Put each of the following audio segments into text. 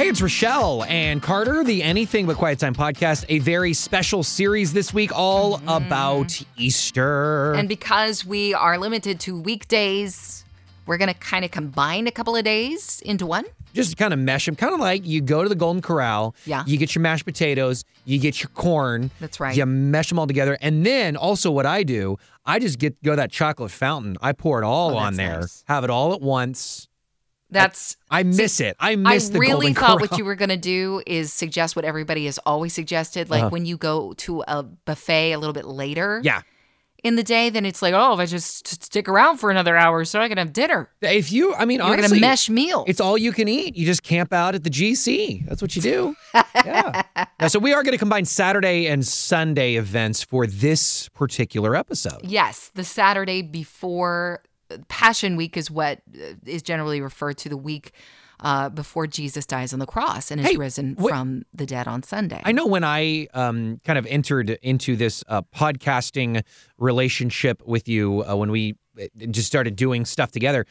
Hey, it's Rochelle and Carter, the Anything But Quiet Time podcast, a very special series this week all mm-hmm. about Easter. And because we are limited to weekdays, we're going to kind of combine a couple of days into one. just kind of mesh them, kind of like you go to the Golden Corral, Yeah. you get your mashed potatoes, you get your corn. That's right. You mesh them all together. And then also what I do, I just get go to that chocolate fountain. I pour it all Oh, on there, nice. have it all at once. That's I miss it. I I miss the really thought Corral. what you were going to do is suggest what everybody has always suggested. Like Uh-huh. when you go to a buffet a little bit later Yeah. in the day, then it's like, oh, if I just stick around for another hour so I can have dinner. If you, I mean, You're going honestly, to mesh meal. It's all you can eat. You just camp out at the GC. That's what you do. yeah. Now, so we are going to combine Saturday and Sunday events for this particular episode. Yes, the Saturday before Passion Week is what uh, generally referred to the week uh, before Jesus dies on the cross and is Hey, risen from the dead on Sunday. I know when I um, kind of entered into this uh, podcasting relationship with you uh, when we uh, just started doing stuff together.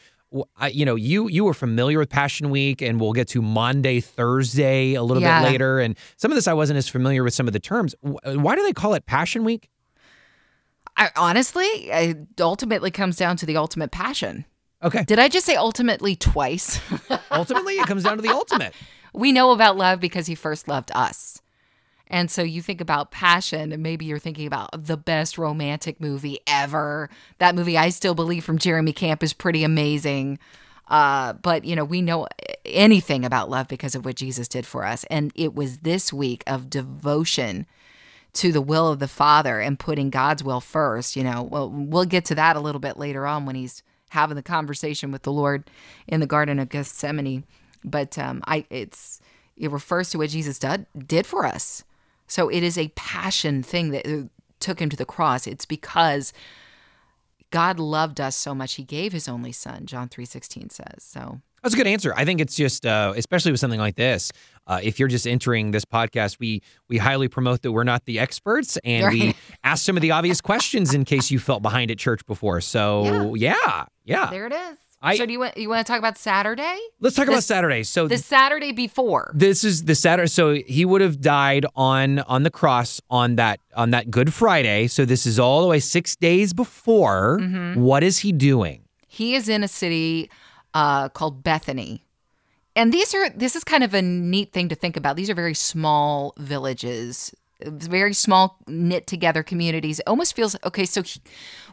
I, you know, you you were familiar with Passion Week, and we'll get to Monday, Thursday a little Yeah. bit later. And some of this I wasn't as familiar with some of the terms. Why do they call it Passion Week? I, honestly, it ultimately comes down to the ultimate passion. Okay, Did I just say ultimately twice? ultimately it comes down to the ultimate. we know about love because he first loved us. And so you think about passion, and maybe you're thinking about the best romantic movie ever. That movie, I still believe, from Jeremy Camp is pretty amazing. Uh, but, you know, we know anything about love because of what Jesus did for us. And it was this week of devotion to the will of the Father and putting God's will first. You know, well, we'll get to that a little bit later on when he's having the conversation with the Lord in the Garden of Gethsemane. But um, I, it's it refers to what Jesus did did for us. So it is a passion thing that uh, took him to the cross. It's because God loved us so much; He gave His only Son. John three sixteen says. So That's a good answer. I think it's just, uh, especially with something like this, uh, if you're just entering this podcast, we we highly promote that we're not the experts, and we ask some of the obvious questions in case you felt behind at church before. So yeah, yeah. there it is. I- so do you want you want to talk about Saturday? Let's talk about Saturday. So The Saturday before. this is the Saturday. So he would have died on on the cross on that on that Good Friday. So this is all the way six days before. Mm-hmm. What is he doing? He is in a city uh, called Bethany. And these are this is kind of a neat thing to think about. These are very small villages, very small knit together communities. It almost feels okay. So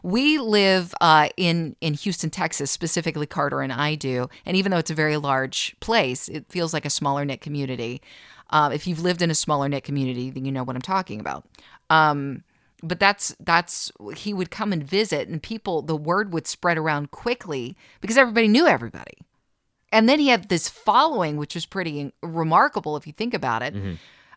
we live uh, in in Houston, Texas, specifically Carter and I do. And even though it's a very large place, it feels like a smaller knit community. Uh, if you've lived in a smaller knit community, then you know what I'm talking about. Um, but that's that's he would come and visit and people the word would spread around quickly because everybody knew everybody and then he had this following which was pretty remarkable if you think about it. Mm-hmm.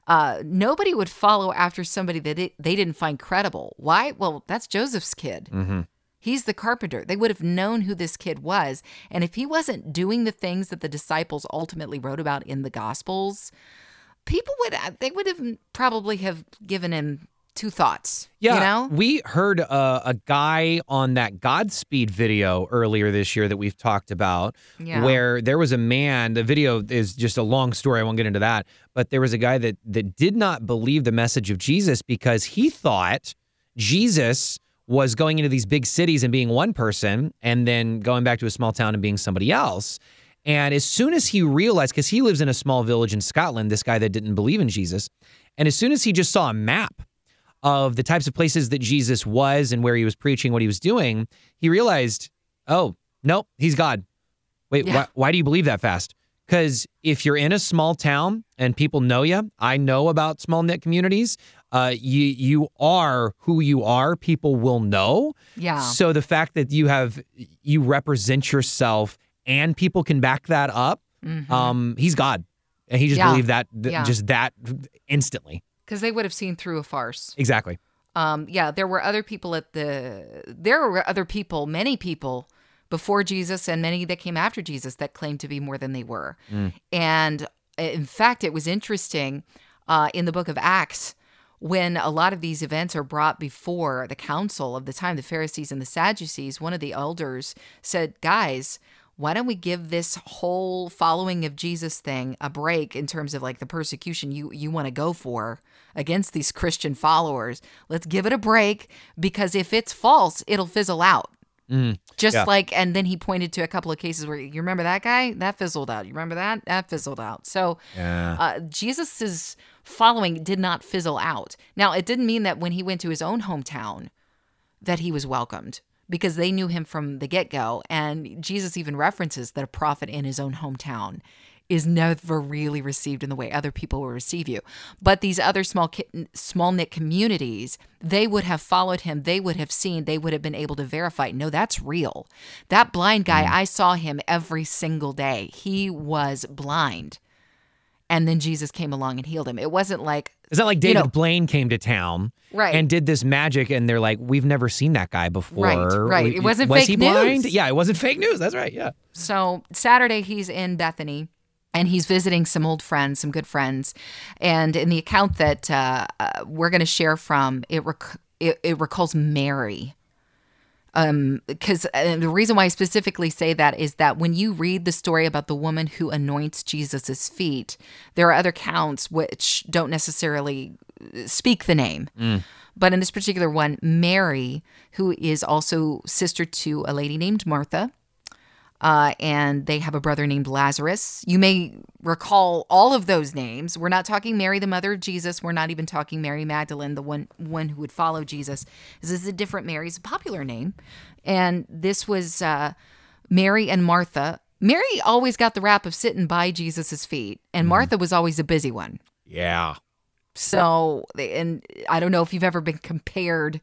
Uh, nobody would follow after somebody that it, they didn't find credible. Why? Well that's joseph's kid. Mm-hmm. He's the carpenter. They would have known who this kid was. And if he wasn't doing the things that the disciples ultimately wrote about in the gospels people would uh, they would have probably have given him two thoughts Yeah, you know we heard uh, a guy on that Godspeed video earlier this year that we've talked about, Yeah. where there was a man. The video is just a long story. I won't get into that, but there was a guy that that did not believe the message of Jesus because he thought Jesus was going into these big cities and being one person, and then going back to a small town and being somebody else. And as soon as he realized, because he lives in a small village in Scotland, this guy that didn't believe in Jesus, and as soon as he just saw a map of the types of places that Jesus was and where he was preaching, what he was doing, he realized, oh, nope, he's God. Wait, Yeah. why, why do you believe that fast? Because if you're in a small town and people know you, I know about small knit communities. Uh, you you are who you are. People will know. yeah So the fact that you have you represent yourself and people can back that up, um, he's God, and he just Mm-hmm. Yeah. believed that th- Yeah. just that instantly. Because they would have seen through a farce Exactly. um, yeah, there were other people at the. There were other people, many people before Jesus, and many that came after Jesus that claimed to be more than they were. And uh, in fact, it was interesting uh, in the book of Acts when a lot of these events are brought before the council of the time, the Pharisees and the Sadducees. One of the elders said, "Guys." Why don't we give this whole following of Jesus thing a break in terms of like the persecution you you want to go for against these Christian followers? Let's give it a break because if it's false, it'll fizzle out. Just Yeah. like, and then he pointed to a couple of cases where you remember that guy that fizzled out. You remember that that fizzled out. So Yeah. uh, Jesus's following did not fizzle out. Now, it didn't mean that when he went to his own hometown that he was welcomed because they knew him from the get go. And Jesus even references that a prophet in his own hometown is never really received in the way other people will receive you. But these other small small knit communities, they would have followed him. They would have seen. They would have been able to verify. No, that's real. That blind guy, mm. I saw him every single day. He was blind, and then Jesus came along and healed him. It wasn't like It's not like you David know- Blaine came to town Right. and did this magic, and they're like, "We've never seen that guy before." Right, right. We- It wasn't was fake he blind? news. Yeah, it wasn't fake news. That's right. Yeah. So Saturday he's in Bethany and he's visiting some old friends, some good friends. And in the account that uh, uh, we're going to share from, it, rec- it it recalls Mary. Um, because uh, the reason why I specifically say that is that when you read the story about the woman who anoints Jesus's feet, there are other accounts which don't necessarily uh, speak the name. Mm. But in this particular one, Mary, who is also sister to a lady named Martha, uh, and they have a brother named Lazarus. You may recall all of those names. We're not talking Mary, the mother of Jesus. We're not even talking Mary Magdalene, the one one who would follow Jesus. This is a different Mary. It's a popular name, and this was uh, Mary and Martha. Mary always got the rap of sitting by Jesus's feet, and Martha was always a busy one. Yeah. So, and I don't know if you've ever been compared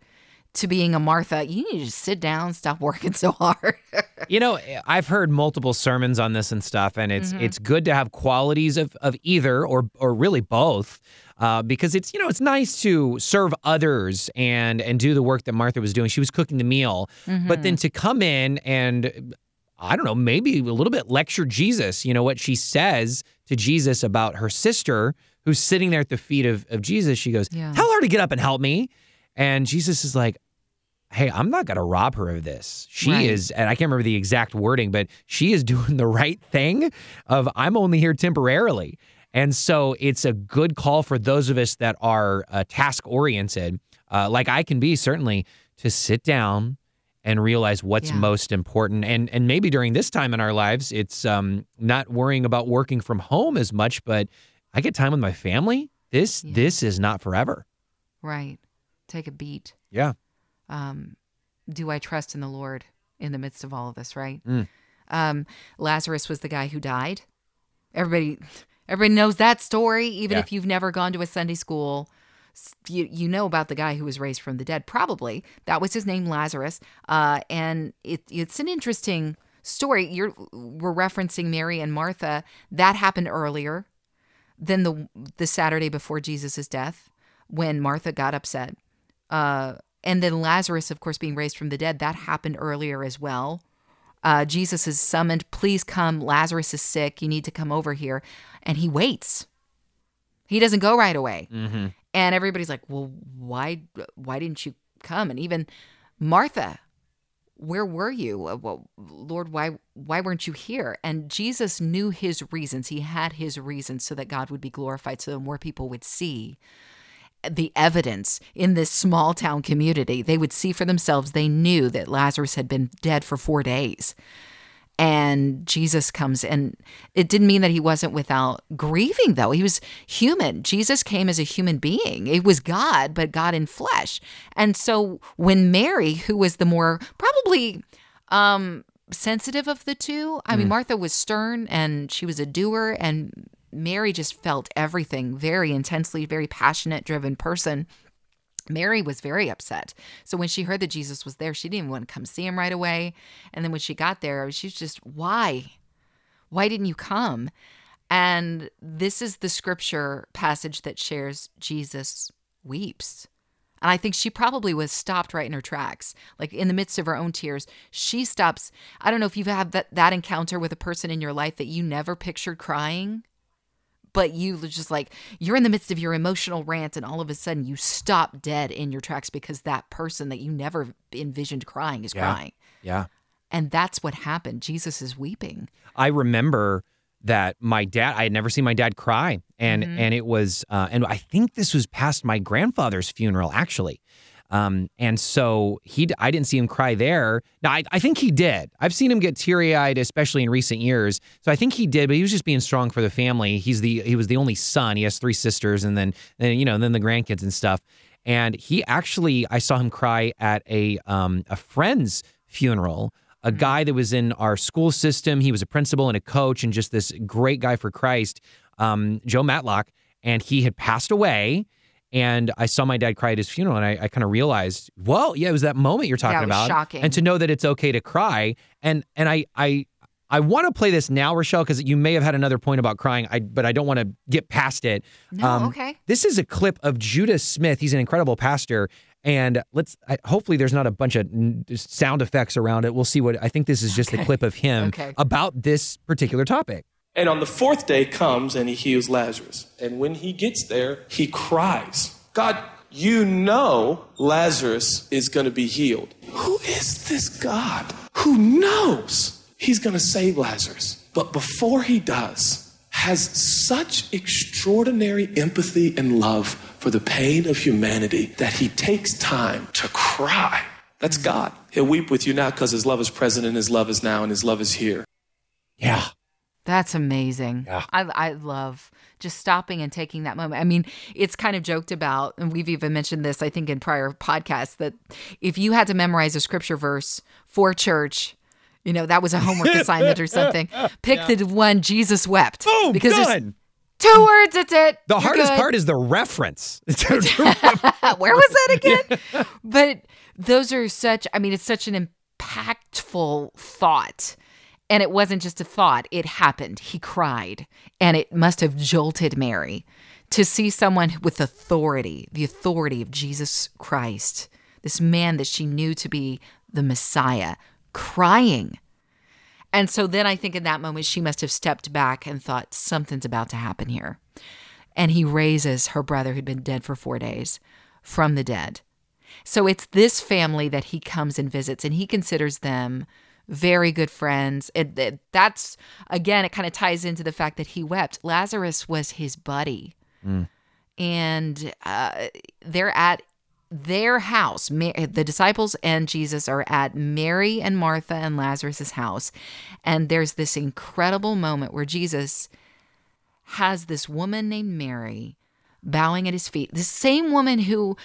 to being a Martha. You need to just sit down, stop working so hard. You know, I've heard multiple sermons on this and stuff, and it's Mm-hmm. it's good to have qualities of of either or or really both. Uh, because it's you know it's nice to serve others and and do the work that Martha was doing. She was cooking the meal, but then to come in and I don't know maybe a little bit lecture Jesus. You know what she says to Jesus about her sister who's sitting there at the feet of of Jesus. She goes, Yeah. "Tell her to get up and help me," and Jesus is like, hey, I'm not going to rob her of this. She Right. is, and I can't remember the exact wording, but she is doing the right thing of I'm only here temporarily. And so it's a good call for those of us that are uh, task oriented, uh, like I can be certainly, to sit down and realize what's Yeah. most important. And and maybe during this time in our lives, it's um, not worrying about working from home as much, but I get time with my family. This Yeah. this is not forever. right. Take a beat. Yeah. um, do I trust in the Lord in the midst of all of this, right? Mm. Um, Lazarus was the guy who died. Everybody, everybody knows that story, even Yeah. if you've never gone to a Sunday school. You, you know about the guy who was raised from the dead. Probably that was his name, Lazarus. Uh, and it, it's an interesting story. You're we're referencing Mary and Martha. That happened earlier than the the Saturday before Jesus' death, when Martha got upset. Uh, and then Lazarus, of course, being raised from the dead, that happened earlier as well. Uh, Jesus is summoned, please come. Lazarus is sick. You need to come over here. And he waits. He doesn't go right away. Mm-hmm. And everybody's like, well, why, why didn't you come? And even Martha, where were you? Uh, Well, Lord, why, why weren't you here? And Jesus knew his reasons. He had his reasons so that God would be glorified, so that more people would see the evidence in this small town community. They would see for themselves. They knew that Lazarus had been dead for four days. And Jesus comes, and it didn't mean that he wasn't without grieving, though. He was human. Jesus came as a human being. It was God, but God in flesh. And so when Mary, who was the more probably um, sensitive of the two, I mean, Martha was stern and she was a doer, and Mary just felt everything very intensely, very passionate, driven person. Mary was very upset. So when she heard that Jesus was there, she didn't even want to come see him right away. And then when she got there, she's just, why? Why didn't you come? And this is the scripture passage that shares Jesus weeps. And I think she probably was stopped right in her tracks. Like in the midst of her own tears, she stops. I don't know if you've had that, that encounter with a person in your life that you never pictured crying but you just like you're in the midst of your emotional rant and all of a sudden you stop dead in your tracks because that person that you never envisioned crying is Yeah. crying Yeah. And that's what happened. Jesus is weeping. I remember that my dad I had never seen my dad cry and Mhm. and it was uh, and I think this was past my grandfather's funeral actually. Um, and so he I didn't see him cry there. Now I, I think he did. I've seen him get teary-eyed especially in recent years. So I think he did, but he was just being strong for the family. He's the he was the only son. He has three sisters and then then you know, and then the grandkids and stuff. And he actually I saw him cry at a um a friend's funeral a guy that was in our school system. He was a principal and a coach, and just this great guy for Christ, um, Joe Matlock. And he had passed away. And I saw my dad cry at his funeral, and I, I kind of realized, well, yeah, it was that moment you're talking about, shocking. and to know that it's okay to cry. And and I I I want to play this now, Rochelle, because you may have had another point about crying, I but I don't want to get past it. No, Um, okay. This is a clip of Judah Smith. He's an incredible pastor. And let's I, hopefully there's not a bunch of n- sound effects around it. We'll see what I think this is just a clip of him Okay. about this particular topic. And on the fourth day comes and he heals Lazarus. And when he gets there, he cries, God, you know Lazarus is going to be healed. Who is this God who knows he's going to save Lazarus? But before he does, has such extraordinary empathy and love for the pain of humanity that he takes time to cry. That's God. He'll weep with you now because his love is present and his love is now and his love is here. Yeah. That's amazing. Yeah. I, I love just stopping and taking that moment. I mean, it's kind of joked about, and we've even mentioned this, I think, in prior podcasts, that if you had to memorize a scripture verse for church, you know, that was a homework assignment or something. Pick the one Jesus wept. Boom, because done. two words, that's it. The You're hardest good. part is the reference. Where was that again? but those are such, I mean, it's such an impactful thought. And it wasn't just a thought, it happened. He cried. And it must have jolted Mary to see someone with authority, the authority of Jesus Christ, this man that she knew to be the Messiah, crying. And so then I think in that moment, she must have stepped back and thought, something's about to happen here. And he raises her brother who'd been dead for four days from the dead. So it's this family that he comes and visits, and he considers them very good friends. It, it- that's, again, it kind of ties into the fact that he wept. Lazarus was his buddy. And uh, they're at their house. The disciples and Jesus are at Mary and Martha and Lazarus's house. And there's this incredible moment where Jesus has this woman named Mary bowing at his feet. The same woman who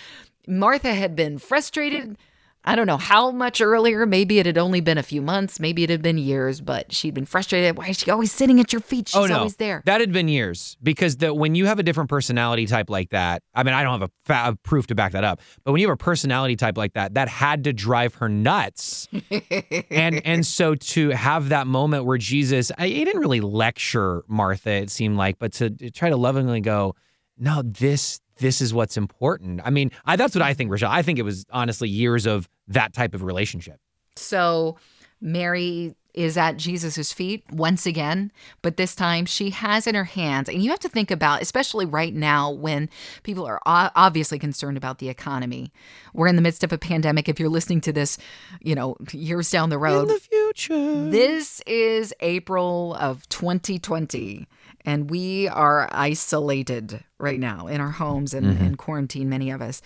Martha had been frustrated. I don't know how much earlier. Maybe it had only been a few months. Maybe it had been years, but she'd been frustrated. Why is she always sitting at your feet? She's oh no, always there. that had been years because the when you have a different personality type like that, I mean, I don't have a, fa- a proof to back that up, but when you have a personality type like that, that had to drive her nuts. and and so to have that moment where Jesus, I, he didn't really lecture Martha, it seemed like, but to try to lovingly go, no, this this is what's important. I mean, I, that's what I think, Rochelle. I think it was honestly years of that type of relationship. So Mary is at Jesus' feet once again, but this time she has in her hands, and you have to think about, especially right now when people are obviously concerned about the economy. We're in the midst of a pandemic. If you're listening to this, you know, years down the road, In the future. this is April of 2020, and we are isolated right now in our homes and in quarantine, many of us.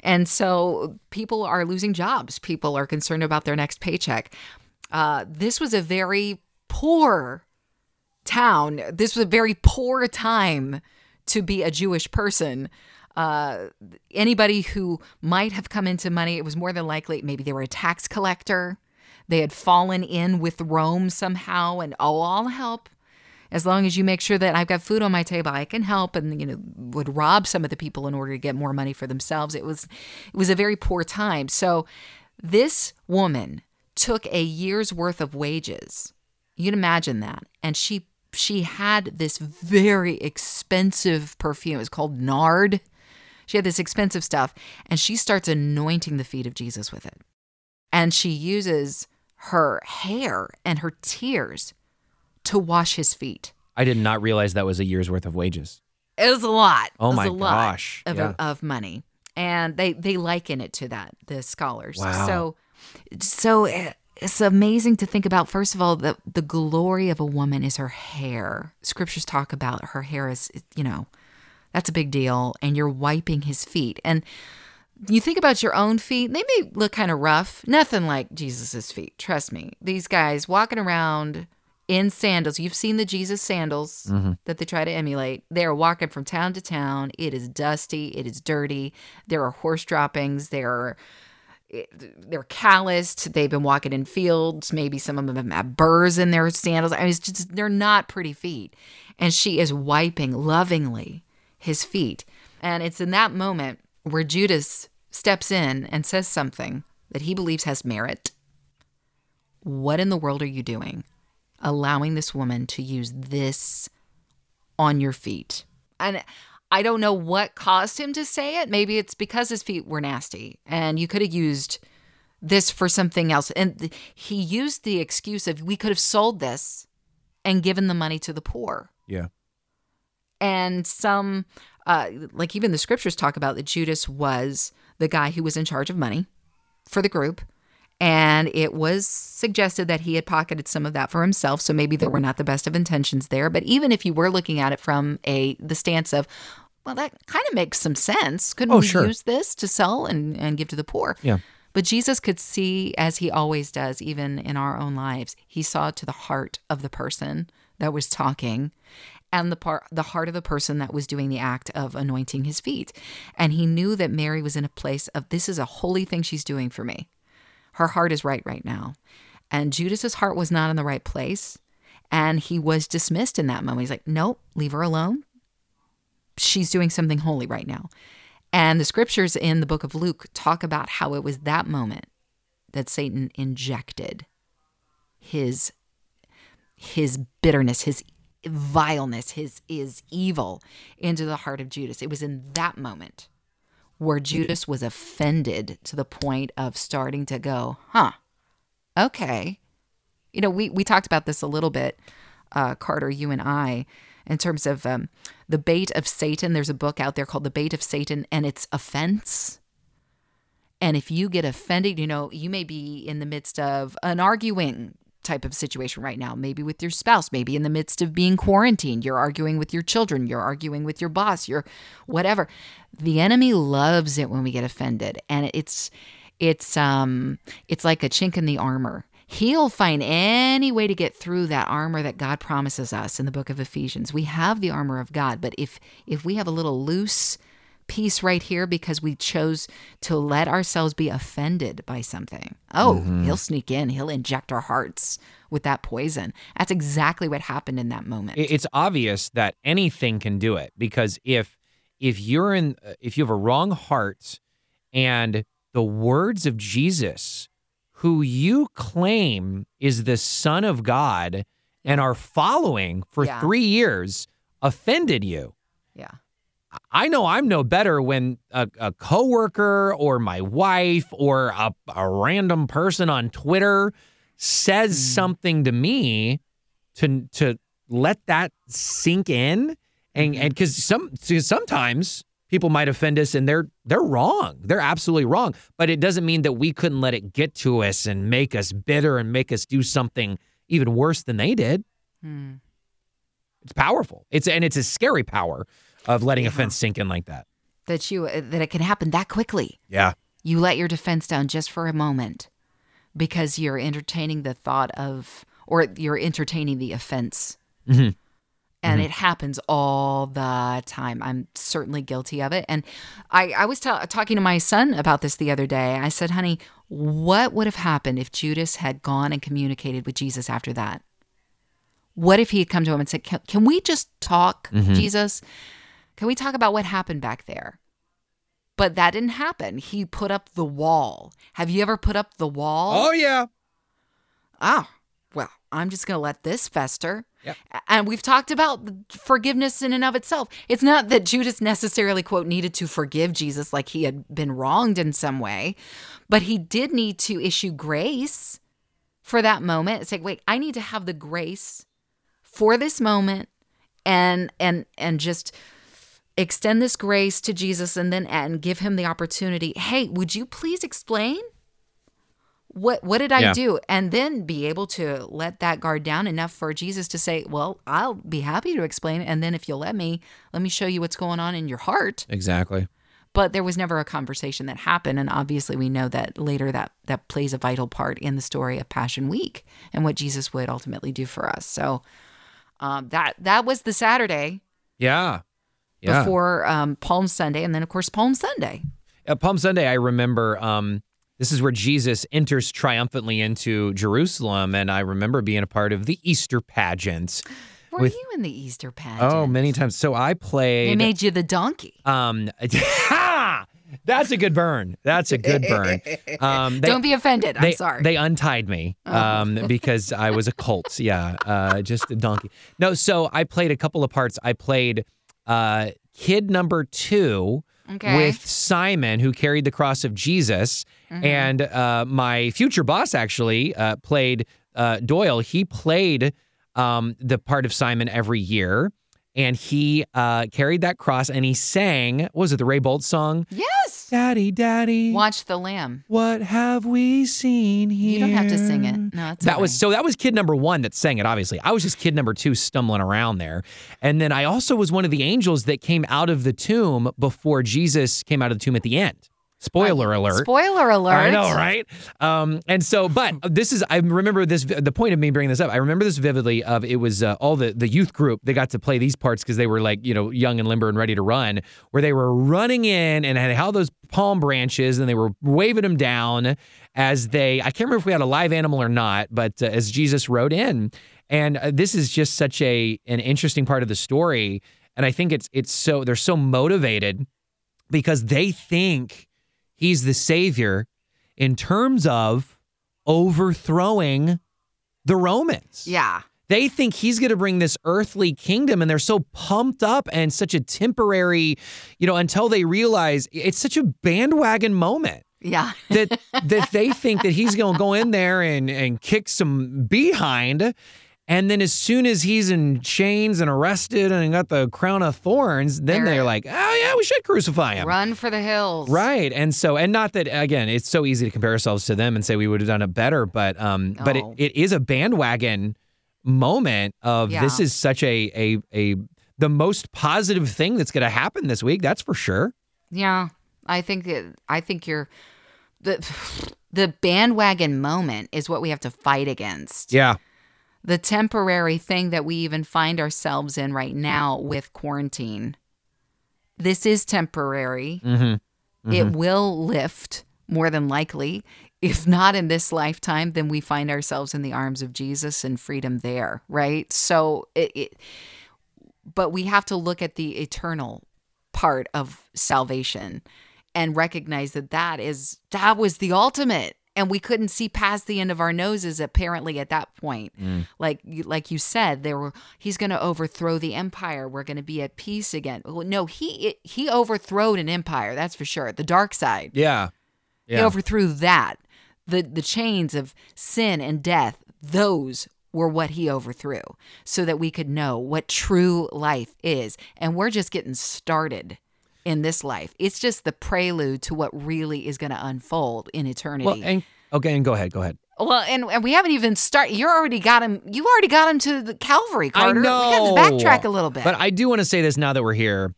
And so people are losing jobs. People are concerned about their next paycheck. Uh, this was a very poor town. This was a very poor time to be a Jewish person. Uh, anybody who might have come into money, it was more than likely maybe they were a tax collector. They had fallen in with Rome somehow, and oh, I'll help as long as you make sure that I've got food on my table, I can help. And you know, would rob some of the people in order to get more money for themselves. It was, it was a very poor time. So, this woman took a year's worth of wages. You'd imagine that, and she she had this very expensive perfume. It's called nard. She had this expensive stuff, and she starts anointing the feet of Jesus with it. And she uses her hair and her tears to wash his feet. I did not realize that was a year's worth of wages. It was a lot. Oh It was my a lot gosh. Of, Yeah. of money. And they, they liken it to that, the scholars. Wow. So, so uh, it's amazing to think about. First of all, the the glory of a woman is her hair. Scriptures talk about her hair is, you know, that's a big deal. And you're wiping his feet. And you think about your own feet, they may look kind of rough. Nothing like Jesus's feet. Trust me. These guys walking around in sandals. You've seen the Jesus sandals mm-hmm. that they try to emulate. They're walking from town to town. It is dusty. It is dirty. There are horse droppings. There are eh, they're calloused. They've been walking in fields. Maybe some of them have burrs in their sandals. I mean, it's just they're not pretty feet. And she is wiping lovingly his feet. And it's in that moment where Judas steps in and says something that he believes has merit. What in the world are you doing? Allowing this woman to use this on your feet. And I don't know what caused him to say it. Maybe it's because his feet were nasty and you could have used this for something else. And he used the excuse of we could have sold this and given the money to the poor. Yeah. And some, uh, like even the scriptures talk about that Judas was the guy who was in charge of money for the group. And it was suggested that he had pocketed some of that for himself. So maybe there were not the best of intentions there. But even if you were looking at it from a the stance of, well, that kind of makes some sense. Couldn't Oh, we sure. use this to sell and, and give to the poor? Yeah. But Jesus could see, as he always does, even in our own lives, he saw to the heart of the person that was talking and the part the heart of the person that was doing the act of anointing his feet. And he knew that Mary was in a place of this is a holy thing she's doing for me. Her heart is right right now. And Judas's heart was not in the right place. And he was dismissed in that moment. He's like, nope, leave her alone. She's doing something holy right now. And the scriptures in the book of Luke talk about how it was that moment that Satan injected his his bitterness, his vileness, his is evil into the heart of Judas. It was in that moment where Judas was offended to the point of starting to go, huh, okay. You know, we, we talked about this a little bit, uh, Carter, you and I, in terms of um, the bait of Satan. There's a book out there called The Bait of Satan, and it's offense. And if you get offended, you know, you may be in the midst of an arguing type of situation right now, maybe with your spouse, maybe in the midst of being quarantined. You're arguing with your children, you're arguing with your boss, you're whatever. The enemy loves it when we get offended. And it's it's um it's like a chink in the armor. He'll find any way to get through that armor that God promises us in the book of Ephesians. We have the armor of God, but if if we have a little loose piece right here because we chose to let ourselves be offended by something. Oh, mm-hmm. he'll sneak in, he'll inject our hearts with that poison. That's exactly what happened in that moment. It's obvious that anything can do it because if if you're in uh, if you have a wrong heart and the words of Jesus who you claim is the son of God and are following for Yeah. 3 years offended you. yeah. I know I'm no better when a, a coworker or my wife or a, a random person on Twitter says something to me to to let that sink in. And and because some 'cause sometimes people might offend us and they're they're wrong. They're absolutely wrong. But it doesn't mean that we couldn't let it get to us and make us bitter and make us do something even worse than they did. Hmm. it's powerful. It's and it's a scary power of letting offense sink in like that That you uh, that it can happen that quickly. yeah You let your defense down just for a moment because you're entertaining the thought of, or you're entertaining the offense. Mhm. And mm-hmm. it happens all the time. I'm certainly guilty of it. And I, I was ta- talking to my son about this the other day. I said, honey, what would have happened if Judas had gone and communicated with Jesus after that? What if he had come to him and said, Can, can we just talk, mm-hmm. Jesus? Can we talk about what happened back there? But that didn't happen. He put up the wall. Have you ever put up the wall? oh yeah Ah, well, I'm just going to let this fester. Yep. And we've talked about forgiveness in and of itself. It's not that Judas necessarily, quote, needed to forgive Jesus like he had been wronged in some way, but he did need to issue grace for that moment. It's like, wait, I need to have the grace for this moment and and and just extend this grace to Jesus and then and give him the opportunity. Hey, would you please explain what what did I Yeah. do? And then be able to let that guard down enough for Jesus to say, "Well, I'll be happy to explain, and then if you'll let me, let me show you what's going on in your heart." Exactly. But there was never a conversation that happened, and obviously we know that later that that plays a vital part in the story of Passion Week and what Jesus would ultimately do for us. So um, that that was the Saturday Yeah. Yeah. before um, Palm Sunday, and then of course Palm Sunday. At Palm Sunday, I remember um, this is where Jesus enters triumphantly into Jerusalem, and I remember being a part of the Easter pageant. Were With- you in the Easter pageant? Oh, many times. So I played. They made you the donkey. um, ha! That's a good burn. That's a good burn. Um, they- Don't be offended. I'm they, sorry. Oh. They untied me um, because I was a cult. Yeah, uh, just a donkey. No, so I played a couple of parts. I played uh, kid number two Okay. with Simon, who carried the cross of Jesus, Mm-hmm. and uh, my future boss actually uh, played uh, Doyle. He played um, the part of Simon every year. And he uh, carried that cross and he sang, was it the Ray Boltz song? yes. Daddy, Daddy. Watch the lamb. What have we seen here? You don't have to sing it. No, it's That was so. That was kid number one that sang it. Obviously, I was just kid number two stumbling around there, and then I also was one of the angels that came out of the tomb before Jesus came out of the tomb at the end. Spoiler alert. Spoiler alert. I know, right? Um, and so, but this is, I remember this, the point of me bringing this up, I remember this vividly of it was uh, all the, the youth group, they got to play these parts because they were like, you know, young and limber and ready to run, where they were running in and had all those palm branches and they were waving them down as they, I can't remember if we had a live animal or not, but uh, as Jesus rode in. And uh, this is just such a, an interesting part of the story. And I think it's, it's so, they're so motivated because they think he's the savior in terms of overthrowing the Romans. Yeah. They think he's going to bring this earthly kingdom and they're so pumped up and such a temporary, you know, until they realize it's such a bandwagon moment Yeah. that that they think that he's going to go in there and and kick some behind and then as soon as he's in chains and arrested and got the crown of thorns, then They're- they're like, "Oh yeah, we should crucify him." Run for the hills. Right. And so and not that again, it's so easy to compare ourselves to them and say we would have done it better, but um but it, it is a bandwagon moment of this is such a a a the most positive thing that's going to happen this week, that's for sure. Yeah. I think that I think you're the the bandwagon moment is what we have to fight against. Yeah. The temporary thing that we even find ourselves in right now with quarantine. This is temporary. Mm-hmm. It will lift more than likely. If not in this lifetime, then we find ourselves in the arms of Jesus and freedom there, right? So it, it but we have to look at the eternal part of salvation and recognize that that is that was the ultimate and we couldn't see past the end of our noses apparently at that point. Mm. Like you- like you said there were he's going to overthrow the empire. We're going to be at peace again. Well, no he he overthrowed an empire that's for sure the dark side. Yeah. he overthrew that. The the chains of sin and death those were what he overthrew so that we could know what true life is. And we're just getting started in this life it's just the prelude to what really is going to unfold in eternity well, and okay, and go ahead, go ahead. well, and, and we haven't even started. You already got him. You already got him to the Calvary, Carter. I know. We got to backtrack a little bit. But I do want to say this now that we're here.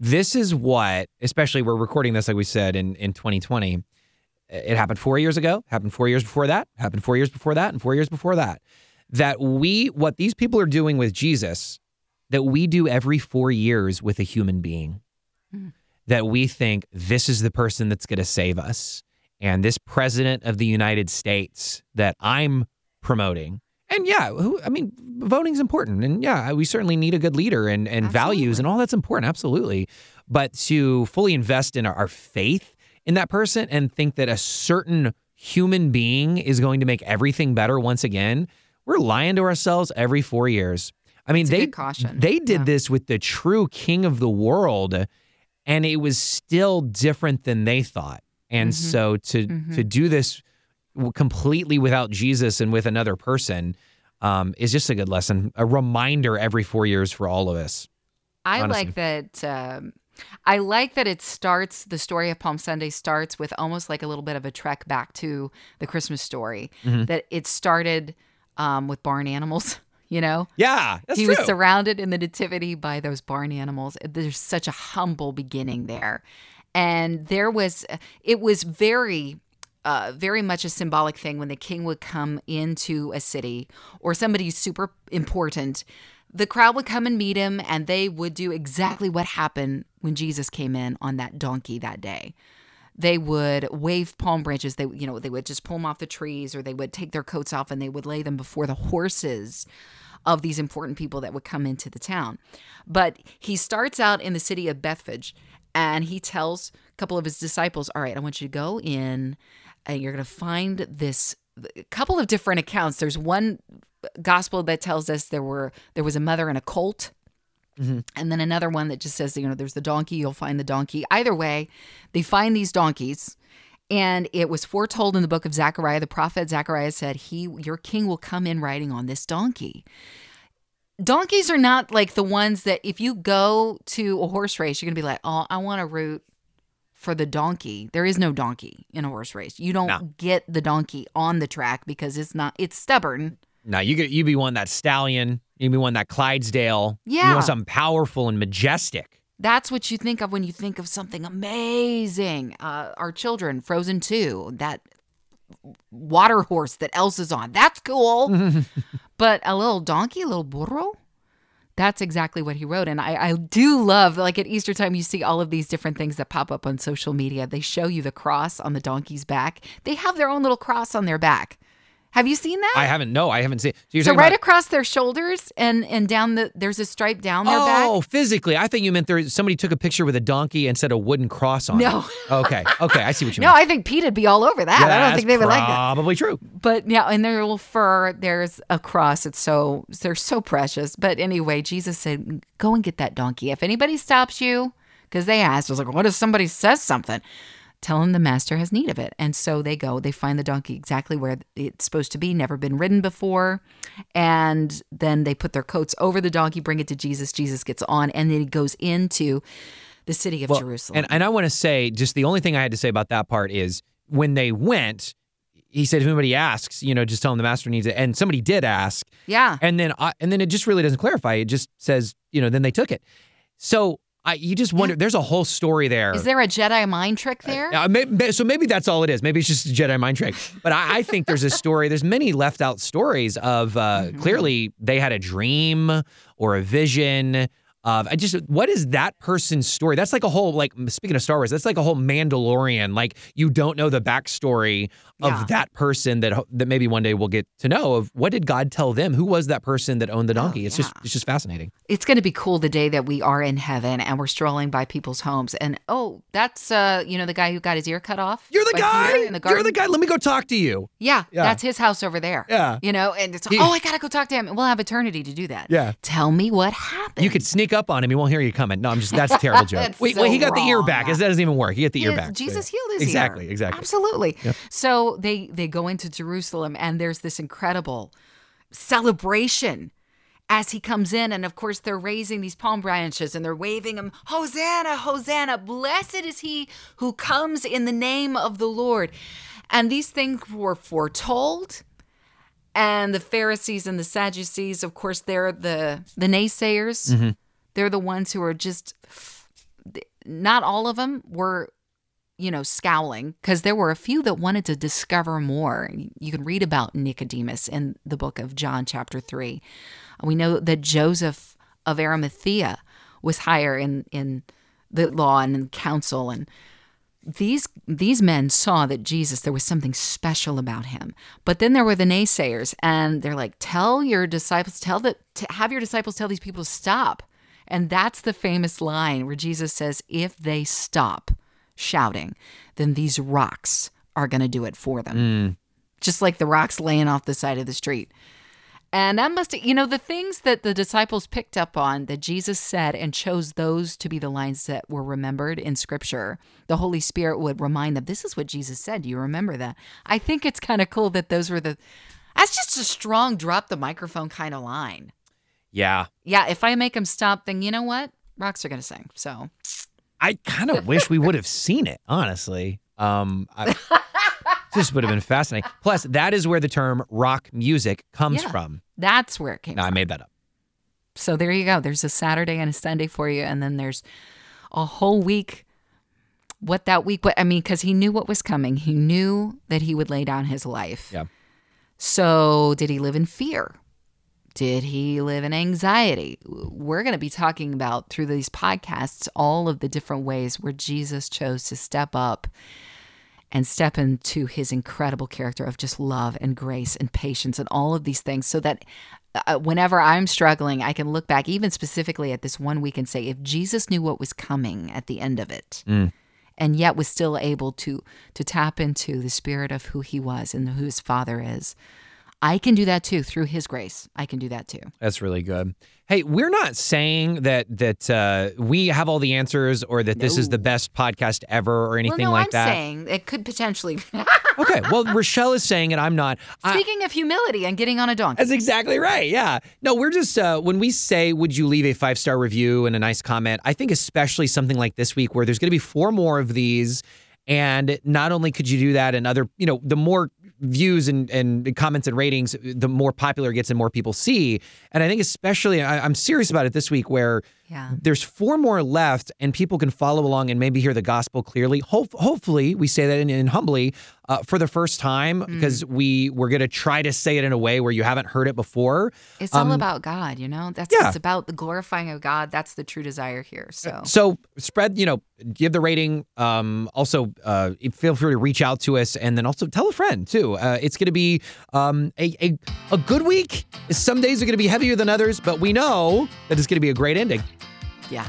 This is what, especially we're recording this, like we said, in, in 2020. It happened four years ago, happened four years before that, happened four years before that, and four years before that. That we, what these people are doing with Jesus, that we do every four years with a human being. Mm. That we think this is the person that's going to save us. And this president of the United States that I'm promoting. And yeah, who, I mean, voting's important. And yeah, we certainly need a good leader and, and values and all that's important. Absolutely. But to fully invest in our, our faith in that person and think that a certain human being is going to make everything better once again, we're lying to ourselves every four years. I mean, It's they caution. they did Yeah. this with the true king of the world, and it was still different than they thought. And Mm-hmm. so to to do this completely without Jesus and with another person um, is just a good lesson, a reminder every four years for all of us. I honestly. like that um, I like that it starts, the story of Palm Sunday starts with almost like a little bit of a trek back to the Christmas story. Mm-hmm. That it started um, with barn animals, you know? Yeah, he true. was surrounded in the nativity by those barn animals. There's such a humble beginning there. And there was, it was very, uh, very much a symbolic thing when the king would come into a city or somebody super important. The crowd would come and meet him, and they would do exactly what happened when Jesus came in on that donkey that day they would wave palm branches. They you know they would just pull them off the trees or they would take their coats off and they would lay them before the horses of these important people that would come into the town. But he starts out in the city of bethphage and he tells a couple of his disciples all right i want you to go in and you're going to find this a couple of different accounts. There's one gospel that tells us there were there was a mother and a colt Mm-hmm. and then another one that just says, you know, there's the donkey, you'll find the donkey. Either way, they find these donkeys. And it was foretold in the book of Zechariah. The prophet Zechariah said, He your king will come in riding on this donkey. Donkeys are not like the ones that if you go to a horse race, you're gonna be like, Oh, I want to root for the donkey. There is no donkey in a horse race. You don't No. get the donkey on the track because it's not it's stubborn. No, you get you be one that stallion. You be one that Clydesdale. You Yeah. want something powerful and majestic. That's what you think of when you think of something amazing. Uh, our children, Frozen 2, that water horse that Elsa's on. That's cool. but a little donkey, a little burro, that's exactly what he wrote. And I, I do love, like at Easter time, you see all of these different things that pop up on social media. They show you the cross on the donkey's back. They have their own little cross on their back. Have you seen that? I haven't. No, I haven't seen. So you're so right about, across their shoulders and and down the there's a stripe down their back. Oh, physically. I think you meant there. Somebody took a picture with a donkey and set a wooden cross on it. No. it. Okay. Okay. I see what you mean. No. I think PETA would be all over that. I don't think they would like that. Probably true. But yeah, in their little fur, there's a cross. It's so they're so precious. But anyway, Jesus said, "Go and get that donkey. If anybody stops you, because they asked, I was like, what if somebody says something? Tell him the master has need of it." And so they go. They find the donkey exactly where it's supposed to be, never been ridden before, and then they put their coats over the donkey, bring it to Jesus. Jesus gets on, and then he goes into the city of Well, Jerusalem. And and I want to say just the only thing I had to say about that part is when they went, he said if anybody asks, you know, just tell him the master needs it. And somebody did ask, yeah. and then I, and then it just really doesn't clarify. It just says, you know, then they took it. So I you just wonder. There's a whole story there. Is there a Jedi mind trick there? Uh, may- may- so maybe that's all it is. Maybe it's just a Jedi mind trick. But I, I think there's a story. There's many left out stories of uh, Mm-hmm. clearly they had a dream or a vision of. I just what is that person's story? That's like a whole like speaking of Star Wars. That's like a whole Mandalorian. Like you don't know the backstory of Yeah. that person that that maybe one day we'll get to know of. What did God tell them? Who was that person that owned the donkey? it's just Oh, it's just fascinating. it's going to be cool the day that we are in heaven and we're strolling by people's homes and oh that's uh you know the guy who got his ear cut off You're the guy. In the You're the guy. Let me go talk to you. yeah, Yeah. that's his house over there Yeah. you know and it's He- oh i gotta go talk to him and we'll have eternity to do that Yeah. tell me what happened You could sneak up on him. He won't hear you coming. No, I'm just that's a terrible joke. That's wait, so wait, he got the ear wrong. back. That doesn't even work. He got the ear back. Jesus So, healed his exactly, ear. exactly. Absolutely. So they they go into Jerusalem and there's this incredible celebration as he comes in and of course they're raising these palm branches and they're waving them hosanna hosanna blessed is he who comes in the name of the lord and these things were foretold and the pharisees and the sadducees of course they're the the naysayers mm-hmm. They're the ones who are just not all of them were you know scowling because there were a few that wanted to discover more you can read about nicodemus in the book of john chapter 3 we know that joseph of arimathea was higher in in the law and in council and these these men saw that Jesus there was something special about him. But then there were the naysayers and they're like tell your disciples tell the have your disciples tell these people to stop. And that's the famous line where Jesus says if they stop shouting then these rocks are going to do it for them. Mm. Just like the rocks laying off the side of the street. And that must, you know, the things that the disciples picked up on that Jesus said and chose those to be the lines that were remembered in scripture. The Holy Spirit would remind them, this is what Jesus said. Do you remember that? I think it's kind of cool that those were the, that's just a strong drop the microphone kind of line. Yeah. Yeah, if I make them stop, then you know what? Rocks are going to sing. So I kind of wish we would have seen it, honestly. Um, I, this would have been fascinating. Plus, that is where the term rock music comes Yeah. from. That's where it came No, I made that up. So there you go. There's a Saturday and a Sunday for you, and then there's a whole week. What that week? What I mean, because he knew what was coming. He knew that he would lay down his life. Yeah. So did he live in fear? Did he live in anxiety? We're going to be talking about through these podcasts all of the different ways where Jesus chose to step up and step into his incredible character of just love and grace and patience and all of these things so that uh, whenever I'm struggling, I can look back, even specifically at this one week, and say, if Jesus knew what was coming at the end of it, and yet was still able to to tap into the spirit of who he was and who his father is, I can do that too through his grace. I can do that too. That's really good. Hey, we're not saying that that uh, we have all the answers or that this is the best podcast ever or anything well, no, like I'm that. saying it could potentially. Okay, well, Rochelle is saying it. I'm not. I- Speaking of humility and getting on a donkey, That's exactly right. Yeah. No, we're just uh, when we say, "Would you leave a five star review and a nice comment?" I think especially something like this week where there's going to be four more of these, and not only could you do that, and other, you know, the more views and, and comments and ratings, the more popular it gets and more people see. And I think especially, I, I'm serious about it this week where yeah. there's four more left and people can follow along and maybe hear the gospel clearly Hope, hopefully we say that in, in humbly uh, for the first time Mm. because we we're going to try to say it in a way where you haven't heard it before It's all Um, about God, you know. That's yeah. it's about the glorifying of God. That's the true desire here. So so spread you know give the rating um also uh feel free to reach out to us and then also tell a friend too uh, it's going to be um a, a a good week some days are going to be heavier than others but we know that it's going to be a great ending yeah.